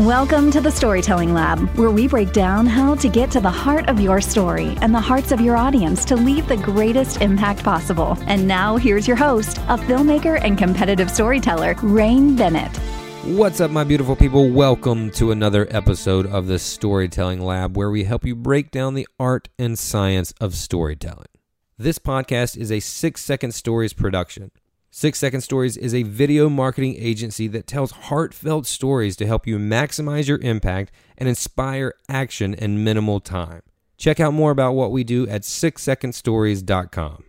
Welcome to the Storytelling Lab, where we break down how to get to the heart of your story and the hearts of your audience to leave the greatest impact possible. And now, here's your host, a filmmaker and competitive storyteller, Rain Bennett. What's up, my beautiful people? Welcome to another episode of the Storytelling Lab, where we help you break down the art and science of storytelling. This podcast is a six second stories production. Six Second Stories is a video marketing agency that tells heartfelt stories to help you maximize your impact and inspire action in minimal time. Check out more about what we do at sixsecondstories.com.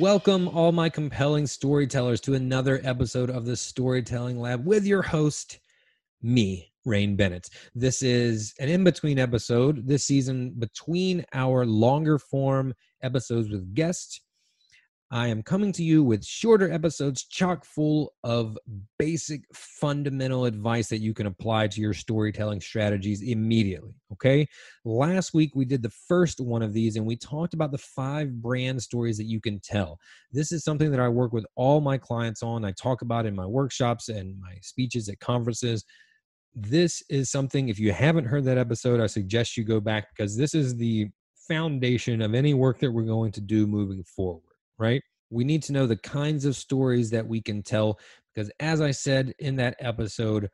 Welcome, all my compelling storytellers, to another episode of the Storytelling Lab with your host, me, Rain Bennett. This is an in between episode this season between our longer form episodes with guests I am coming to you with shorter episodes chock full of basic fundamental advice that you can apply to your storytelling strategies immediately. Okay. Last week we did the first one of these and we talked about the five brand stories that you can tell. This is something that I work with all my clients on. I talk about in my workshops and my speeches at conferences. This is something, if you haven't heard that episode, I suggest you go back because this is the foundation of any work that we're going to do moving forward right? We need to know the kinds of stories that we can tell because, as I said in that episode,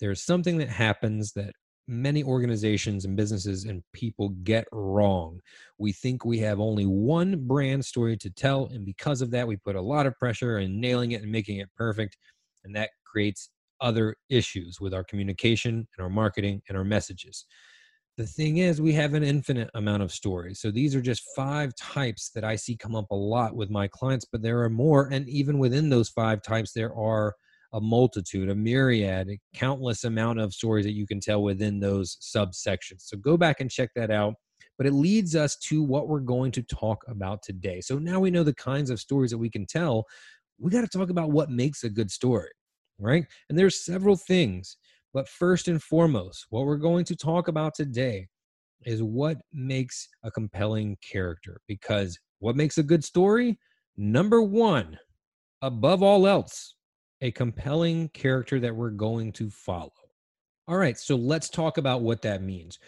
there's something that happens that many organizations and businesses and people get wrong. We think we have only one brand story to tell, and because of that, we put a lot of pressure in nailing it and making it perfect, and that creates other issues with our communication and our marketing and our messages. The thing is, we have an infinite amount of stories. So these are just five types that I see come up a lot with my clients, but there are more. And even within those five types, there are a multitude, a myriad, a countless amount of stories that you can tell within those subsections. So go back and check that out. But it leads us to what we're going to talk about today. So now we know the kinds of stories that we can tell. We got to talk about what makes a good story, right? And there's several things but first and foremost, what we're going to talk about today is what makes a compelling character. Because what makes a good story? Number one, above all else, a compelling character that we're going to follow. All right, so let's talk about what that means.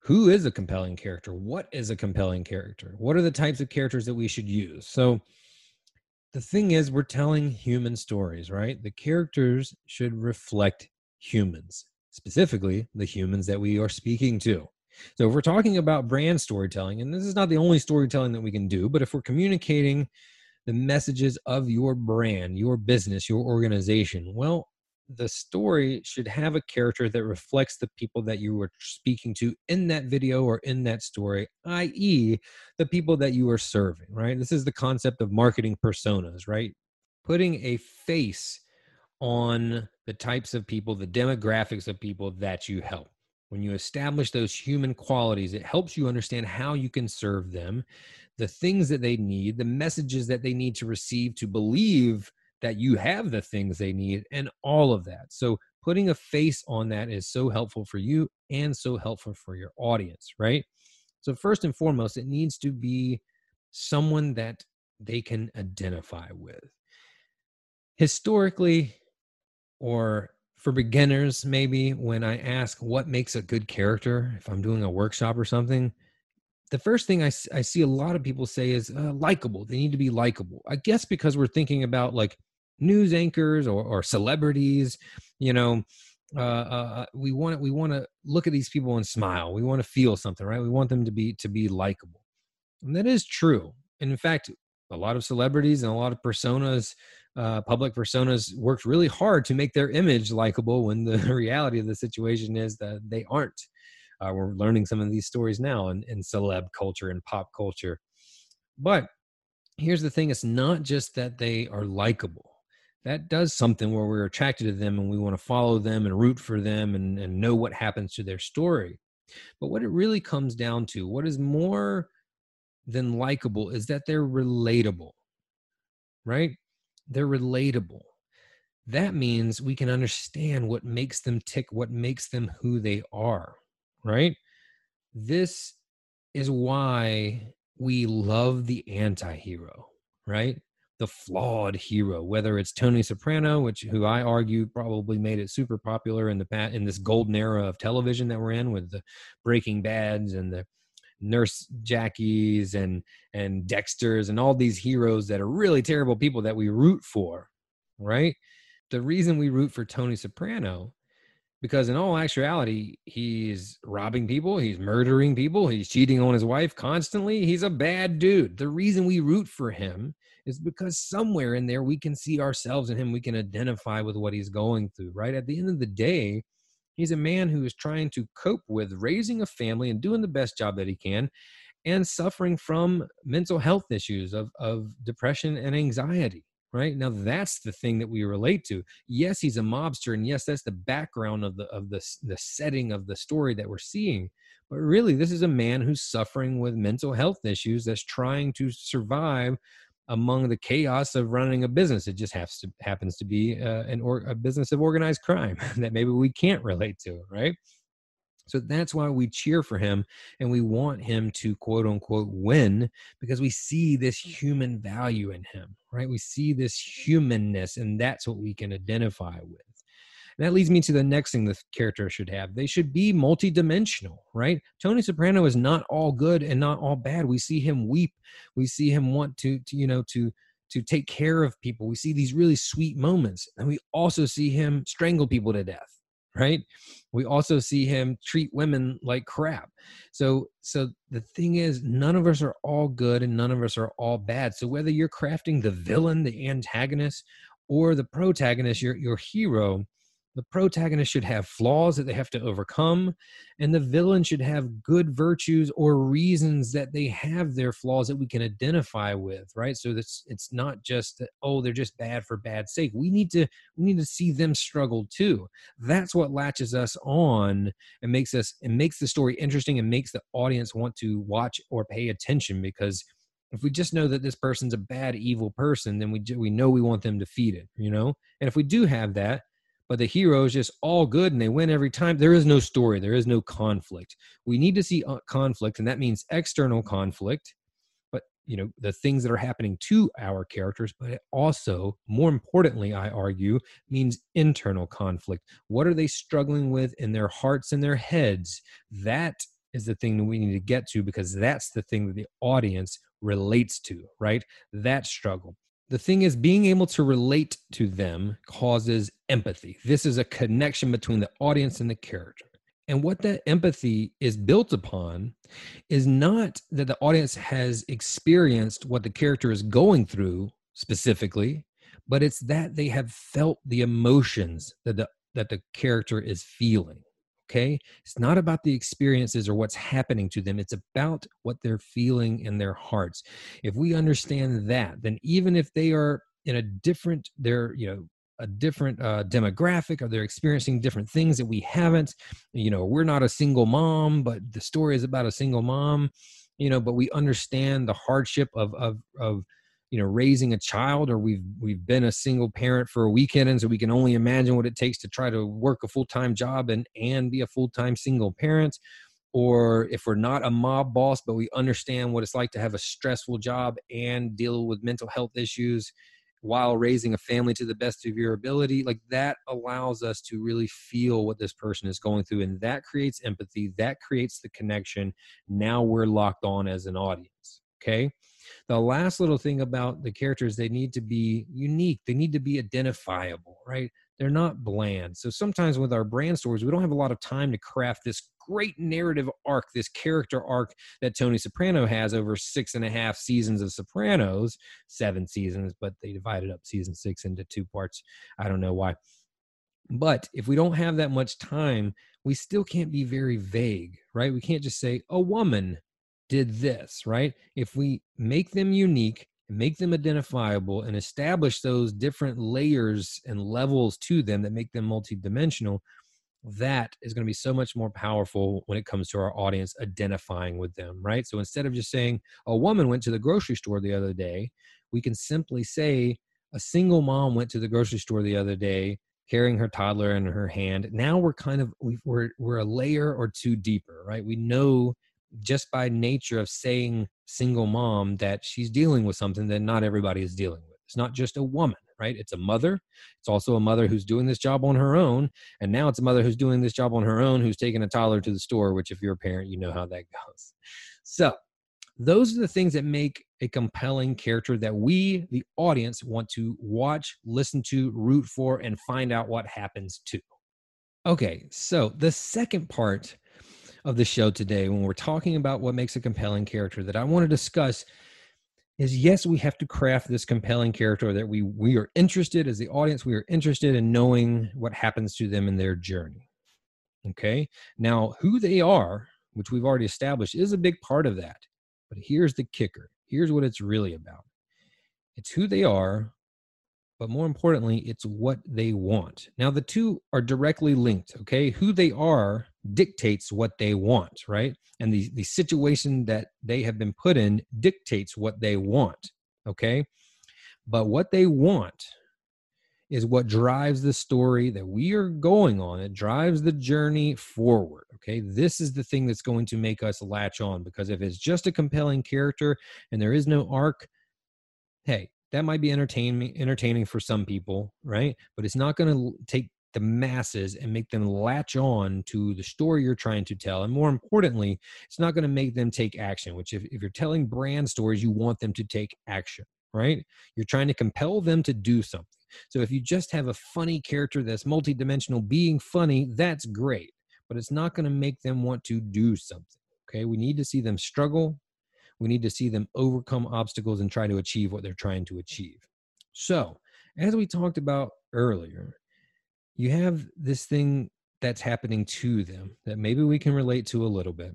Who is a compelling character? What is a compelling character? What are the types of characters that we should use? So, the thing is, we're telling human stories, right? The characters should reflect humans, specifically the humans that we are speaking to. So, if we're talking about brand storytelling, and this is not the only storytelling that we can do, but if we're communicating the messages of your brand, your business, your organization, well, the story should have a character that reflects the people that you were speaking to in that video or in that story, i.e., the people that you are serving, right? This is the concept of marketing personas, right? Putting a face on the types of people, the demographics of people that you help. When you establish those human qualities, it helps you understand how you can serve them, the things that they need, the messages that they need to receive to believe that you have the things they need and all of that. So putting a face on that is so helpful for you and so helpful for your audience, right? So first and foremost, it needs to be someone that they can identify with. Historically, or for beginners, maybe when I ask what makes a good character, if I'm doing a workshop or something, the first thing I, I see a lot of people say is uh, likable. They need to be likable. I guess because we're thinking about like news anchors or, or celebrities you know uh, uh, uh we want we want to look at these people and smile we want to feel something right we want them to be to be likable and that is true and in fact a lot of celebrities and a lot of personas uh, public personas worked really hard to make their image likable when the reality of the situation is that they aren't uh, we're learning some of these stories now in, in celeb culture and pop culture but here's the thing it's not just that they are likable that does something where we're attracted to them and we want to follow them and root for them and, and know what happens to their story. But what it really comes down to, what is more than likable, is that they're relatable, right? They're relatable. That means we can understand what makes them tick, what makes them who they are, right? This is why we love the anti hero, right? the flawed hero, whether it's Tony Soprano, which who I argue probably made it super popular in the in this golden era of television that we're in with the Breaking Bads and the Nurse Jackies and and Dexters and all these heroes that are really terrible people that we root for, right? The reason we root for Tony Soprano because in all actuality he's robbing people he's murdering people he's cheating on his wife constantly he's a bad dude the reason we root for him is because somewhere in there we can see ourselves in him. We can identify with what he's going through, right? At the end of the day, he's a man who is trying to cope with raising a family and doing the best job that he can and suffering from mental health issues of, of depression and anxiety right? Now that's the thing that we relate to. Yes he's a mobster and yes that's the background of the of the the setting of the story that we're seeing. But really this is a man who's suffering with mental health issues that's trying to survive among the chaos of running a business. It just has to happens to be uh, an or, a business of organized crime that maybe we can't relate to, right? So that's why we cheer for him and we want him to quote unquote win because we see this human value in him, right? We see this humanness and that's what we can identify with. And that leads me to the next thing the character should have. They should be multidimensional, right? Tony Soprano is not all good and not all bad. We see him weep. We see him want to, to you know, to to take care of people. We see these really sweet moments. And we also see him strangle people to death, right? We also see him treat women like crap. So so the thing is none of us are all good and none of us are all bad. So whether you're crafting the villain, the antagonist, or the protagonist, your your hero, the protagonist should have flaws that they have to overcome and the villain should have good virtues or reasons that they have their flaws that we can identify with right? So that's it's not just that oh they're just bad for bad sake. We need to we need to see them struggle too. That's what latches us on and makes us and makes the story interesting and makes the audience want to watch or pay attention because if we just know that this person's a bad evil person then we we know we want them defeated you know? And if we do have that but the hero is just all good and they win every time. There is no story, there is no conflict. We need to see uh, conflict, and that means external conflict, but you know, the things that are happening to our characters, but it also, more importantly, I argue, means internal conflict. What are they struggling with in their hearts and their heads? That is the thing that we need to get to because that's the thing that the audience relates to, right? That struggle the thing is being able to relate to them causes empathy. This is a connection between the audience and the character. And what that empathy is built upon is not that the audience has experienced what the character is going through specifically but it's that they have felt the emotions that the that the character is feeling okay? It's not about the experiences or what's happening to them it's about what they're feeling in their hearts. If we understand that then even if they are in a different they're you know a different uh, demographic or they're experiencing different things that we haven't you know we're not a single mom but the story is about a single mom you know but we understand the hardship of of of you know raising a child or we've we've been a single parent for a weekend and so we can only imagine what it takes to try to work a full-time job and and be a full-time single parent. Or if we're not a mob boss but we understand what it's like to have a stressful job and deal with mental health issues while raising a family to the best of your ability like that allows us to really feel what this person is going through and that creates empathy that creates the connection. Now we're locked on as an audience okay the last little thing about the characters they need to be unique. They need to be identifiable right? They're not bland. So sometimes with our brand stories we don't have a lot of time to craft this great narrative arc this character arc that tony soprano has over six and a half seasons of sopranos seven seasons but they divided up season six into two parts. I don't know why. But if we don't have that much time we still can't be very vague right? We can't just say a woman did this, right? If we make them unique, make them identifiable, and establish those different layers and levels to them that make them multidimensional, that is going to be so much more powerful when it comes to our audience identifying with them, right? So instead of just saying, a woman went to the grocery store the other day, we can simply say, a single mom went to the grocery store the other day carrying her toddler in her hand. Now we're kind of, we're, we're a layer or two deeper, right? We know just by nature of saying single mom that she's dealing with something that not everybody is dealing with. It's not just a woman, right? It's a mother. It's also a mother who's doing this job on her own. And now it's a mother who's doing this job on her own who's taking a toddler to the store, which, if you're a parent, you know how that goes. So, those are the things that make a compelling character that we, the audience, want to watch, listen to, root for, and find out what happens to. Okay, so the second part of the show today, when we're talking about what makes a compelling character, that I want to discuss is yes, we have to craft this compelling character that we we are interested as the audience, we are interested in knowing what happens to them in their journey. Okay. Now, who they are, which we've already established, is a big part of that. But here's the kicker. Here's what it's really about. It's who they are, but more importantly, it's what they want. Now, the two are directly linked, okay? Who they are dictates what they want, right? And the, the situation that they have been put in dictates what they want, okay? But what they want is what drives the story that we are going on. It drives the journey forward. Okay. This is the thing that's going to make us latch on because if it's just a compelling character and there is no arc, hey, that might be entertaining entertaining for some people, right? But it's not going to take the masses and make them latch on to the story you're trying to tell. And more importantly, it's not going to make them take action, which if, if you're telling brand stories, you want them to take action, right? You're trying to compel them to do something. So if you just have a funny character that's multidimensional being funny, that's great, but it's not going to make them want to do something. Okay. We need to see them struggle. We need to see them overcome obstacles and try to achieve what they're trying to achieve. So, as we talked about earlier, you have this thing that's happening to them that maybe we can relate to a little bit,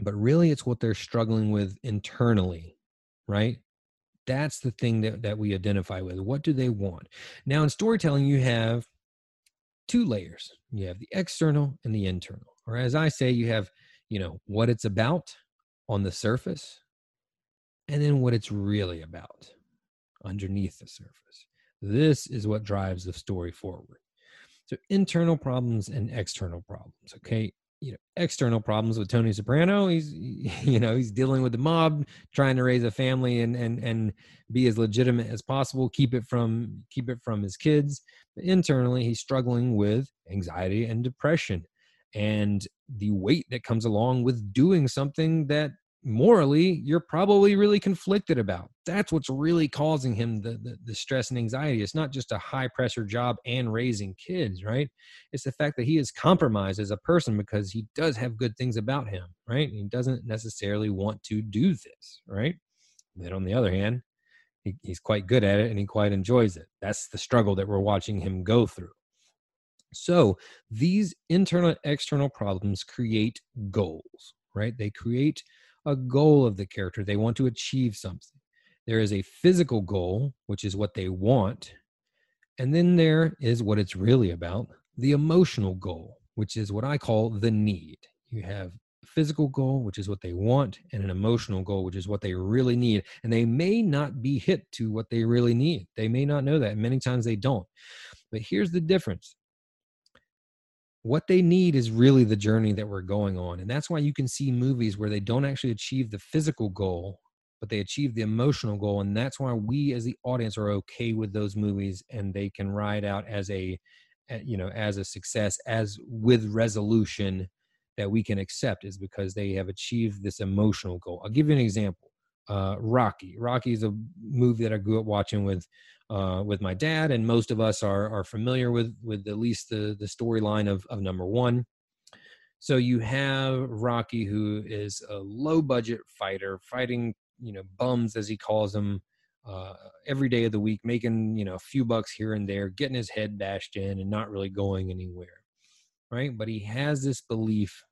but really it's what they're struggling with internally, right? That's the thing that, that we identify with. What do they want? Now, in storytelling, you have two layers you have the external and the internal. Or as I say, you have, you know, what it's about on the surface and then what it's really about underneath the surface. This is what drives the story forward. So internal problems and external problems. Okay. You know, external problems with Tony Soprano. He's, you know, he's dealing with the mob, trying to raise a family and and and be as legitimate as possible. Keep it from keep it from his kids. But internally, he's struggling with anxiety and depression, and the weight that comes along with doing something that morally you're probably really conflicted about that's what's really causing him the, the, the, stress and anxiety it's not just a high pressure job and raising kids right it's the fact that he is compromised as a person because he does have good things about him right he doesn't necessarily want to do this right then on the other hand he, he's quite good at it and he quite enjoys it. That's the struggle that we're watching him go through. So these internal external problems create goals, right? They create a goal of the character. They want to achieve something. There is a physical goal, which is what they want. And then there is what it's really about the emotional goal, which is what I call the need. You have a physical goal, which is what they want, and an emotional goal, which is what they really need. And they may not be hit to what they really need. They may not know that. Many times they don't. But here's the difference what they need is really the journey that we're going on. And that's why you can see movies where they don't actually achieve the physical goal, but they achieve the emotional goal. And that's why we as the audience are okay with those movies and they can ride out as a, you know, as a success, as with resolution that we can accept is because they have achieved this emotional goal. I'll give you an example. Uh, Rocky. Rocky is a movie that I grew up watching with uh, with my dad, and most of us are are familiar with with at least the the storyline of of number one. So you have Rocky, who is a low budget fighter, fighting you know bums as he calls them uh, every day of the week, making you know a few bucks here and there, getting his head bashed in, and not really going anywhere, right? But he has this belief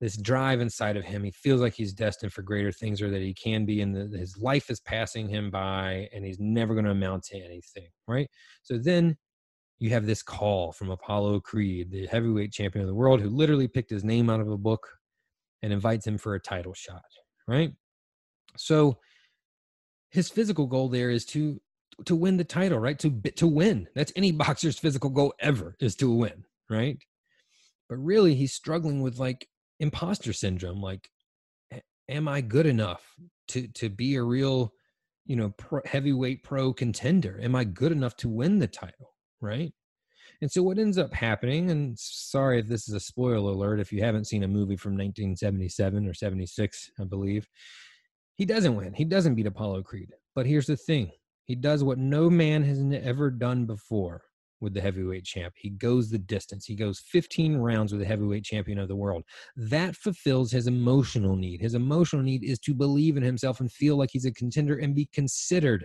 this drive inside of him. He feels like he's destined for greater things or that he can be, and the, his life is passing him by and he's never going to amount to anything, right? So then you have this call from Apollo Creed, the heavyweight champion of the world, who literally picked his name out of a book and invites him for a title shot, right? So his physical goal there is to to win the title, right? To to win. That's any boxer's physical goal ever is to win, right? But really, he's struggling with like imposter syndrome like am i good enough to to be a real you know pro, heavyweight pro contender? Am i good enough to win the title? Right? And so what ends up happening and sorry if this is a spoiler alert if you haven't seen a movie from 1977 or 76 i believe he doesn't win. He doesn't beat apollo creed. But here's the thing. He does what no man has ever done before with the heavyweight champ. He goes the distance. He goes 15 rounds with the heavyweight champion of the world. That fulfills his emotional need. His emotional need is to believe in himself and feel like he's a contender and be considered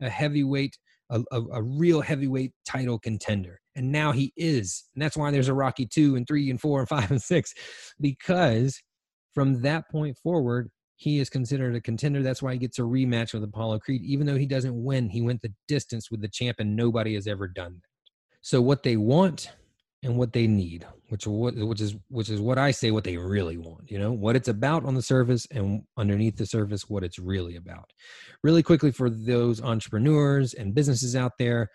a heavyweight, a, a, a real heavyweight title contender. And now he is. And that's why there's a Rocky 2 and 3 and 4 and 5 and 6 because from that point forward, he is considered a contender. That's why he gets a rematch with Apollo Creed. Even though he doesn't win, he went the distance with the champ, and nobody has ever done that. So what they want and what they need, which which is which is what I say what they really want, you know, what it's about on the surface and underneath the surface what it's really about. Really quickly for those entrepreneurs and businesses out there,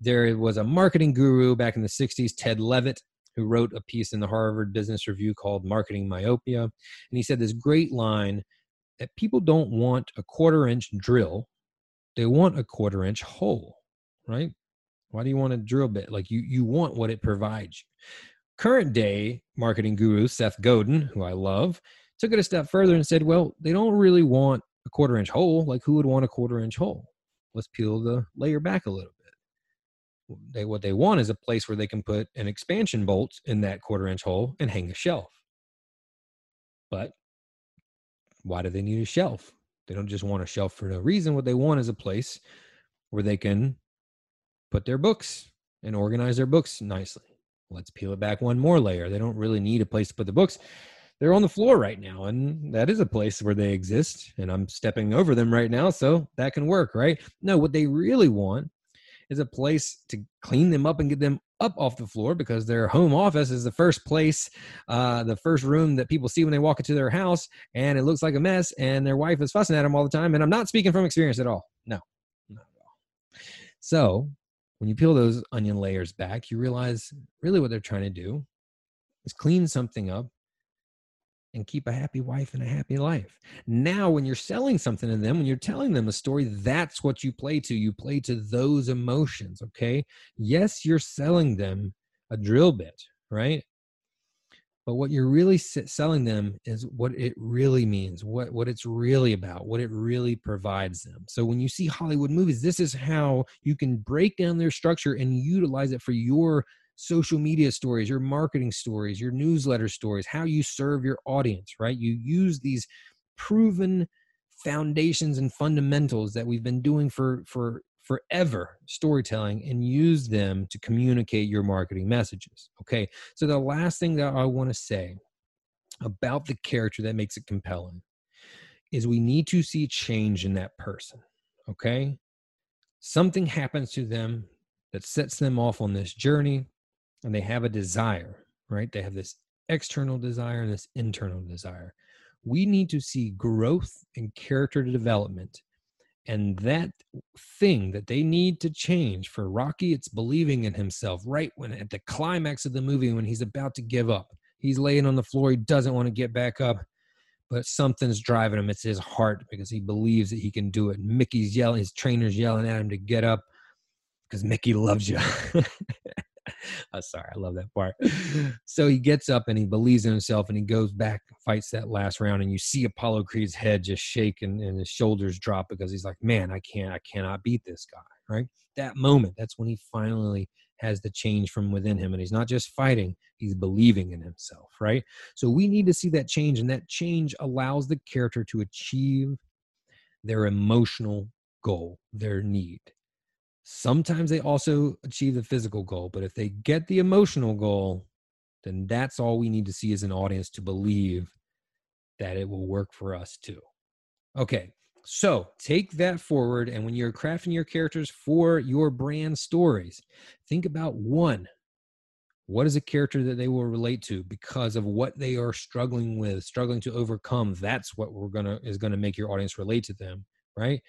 there was a marketing guru back in the 60s, Ted Levitt, who wrote a piece in the Harvard Business Review called Marketing Myopia, and he said this great line that people don't want a quarter inch drill, they want a quarter inch hole, right? Why do you want a drill bit? Like you you want what it provides. Current day marketing guru Seth Godin, who I love, took it a step further and said, well, they don't really want a quarter inch hole. Like who would want a quarter inch hole? Let's peel the layer back a little bit. They what they want is a place where they can put an expansion bolt in that quarter inch hole and hang a shelf. But why do they need a shelf? They don't just want a shelf for no reason. What they want is a place where they can put their books and organize their books nicely. Let's peel it back one more layer. They don't really need a place to put the books. They're on the floor right now, and that is a place where they exist. And I'm stepping over them right now, so that can work, right? No, what they really want is a place to clean them up and get them up off the floor because their home office is the first place, uh, the first room that people see when they walk into their house, and it looks like a mess, and their wife is fussing at them all the time. And I'm not speaking from experience at all. No, not at all. So when you peel those onion layers back, you realize really what they're trying to do is clean something up and keep a happy wife and a happy life. Now, when you're selling something to them, when you're telling them a story, that's what you play to. You play to those emotions, okay? Yes, you're selling them a drill bit, right? But what you're really selling them is what it really means what what it's really about what it really provides them. So when you see hollywood movies this is how you can break down their structure and utilize it for your social media stories your marketing stories your newsletter stories how you serve your audience right? You use these proven foundations and fundamentals that we've been doing for for forever storytelling and use them to communicate your marketing messages okay? So the last thing that i want to say about the character that makes it compelling is we need to see change in that person okay? Something happens to them that sets them off on this journey and they have a desire right? They have this external desire and this internal desire. We need to see growth and character development and that thing that they need to change for rocky it's believing in himself right when at the climax of the movie when he's about to give up. He's laying on the floor he doesn't want to get back up but something's driving him it's his heart because he believes that he can do it. Mickey's yelling his trainer's yelling at him to get up because mickey loves you I'm sorry, I love that part. So he gets up and he believes in himself and he goes back, fights that last round, and you see Apollo Creed's head just shake and, and his shoulders drop because he's like, Man, I can't, I cannot beat this guy. Right? That moment, that's when he finally has the change from within him. And he's not just fighting, he's believing in himself, right? So we need to see that change, and that change allows the character to achieve their emotional goal, their need. Sometimes they also achieve the physical goal, but if they get the emotional goal, then that's all we need to see as an audience to believe that it will work for us too. Okay, so take that forward, and when you're crafting your characters for your brand stories, think about one. What is a character that they will relate to because of what they are struggling with, struggling to overcome? That's what we're gonna is gonna make your audience relate to them, right?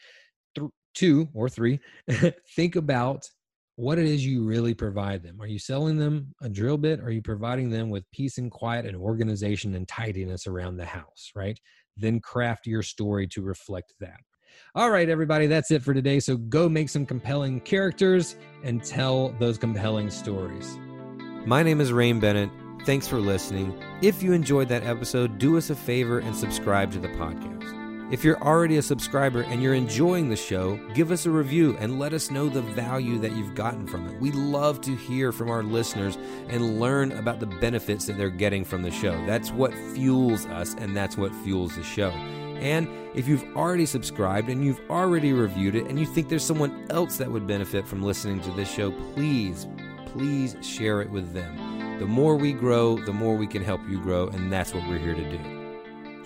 Two or three, think about what it is you really provide them. Are you selling them a drill bit? Are you providing them with peace and quiet and organization and tidiness around the house, right? Then craft your story to reflect that. All right, everybody, that's it for today. So go make some compelling characters and tell those compelling stories. My name is Rain Bennett. Thanks for listening. If you enjoyed that episode, do us a favor and subscribe to the podcast. If you're already a subscriber and you're enjoying the show, give us a review and let us know the value that you've gotten from it. We love to hear from our listeners and learn about the benefits that they're getting from the show. That's what fuels us and that's what fuels the show. And if you've already subscribed and you've already reviewed it and you think there's someone else that would benefit from listening to this show, please, please share it with them. The more we grow, the more we can help you grow, and that's what we're here to do.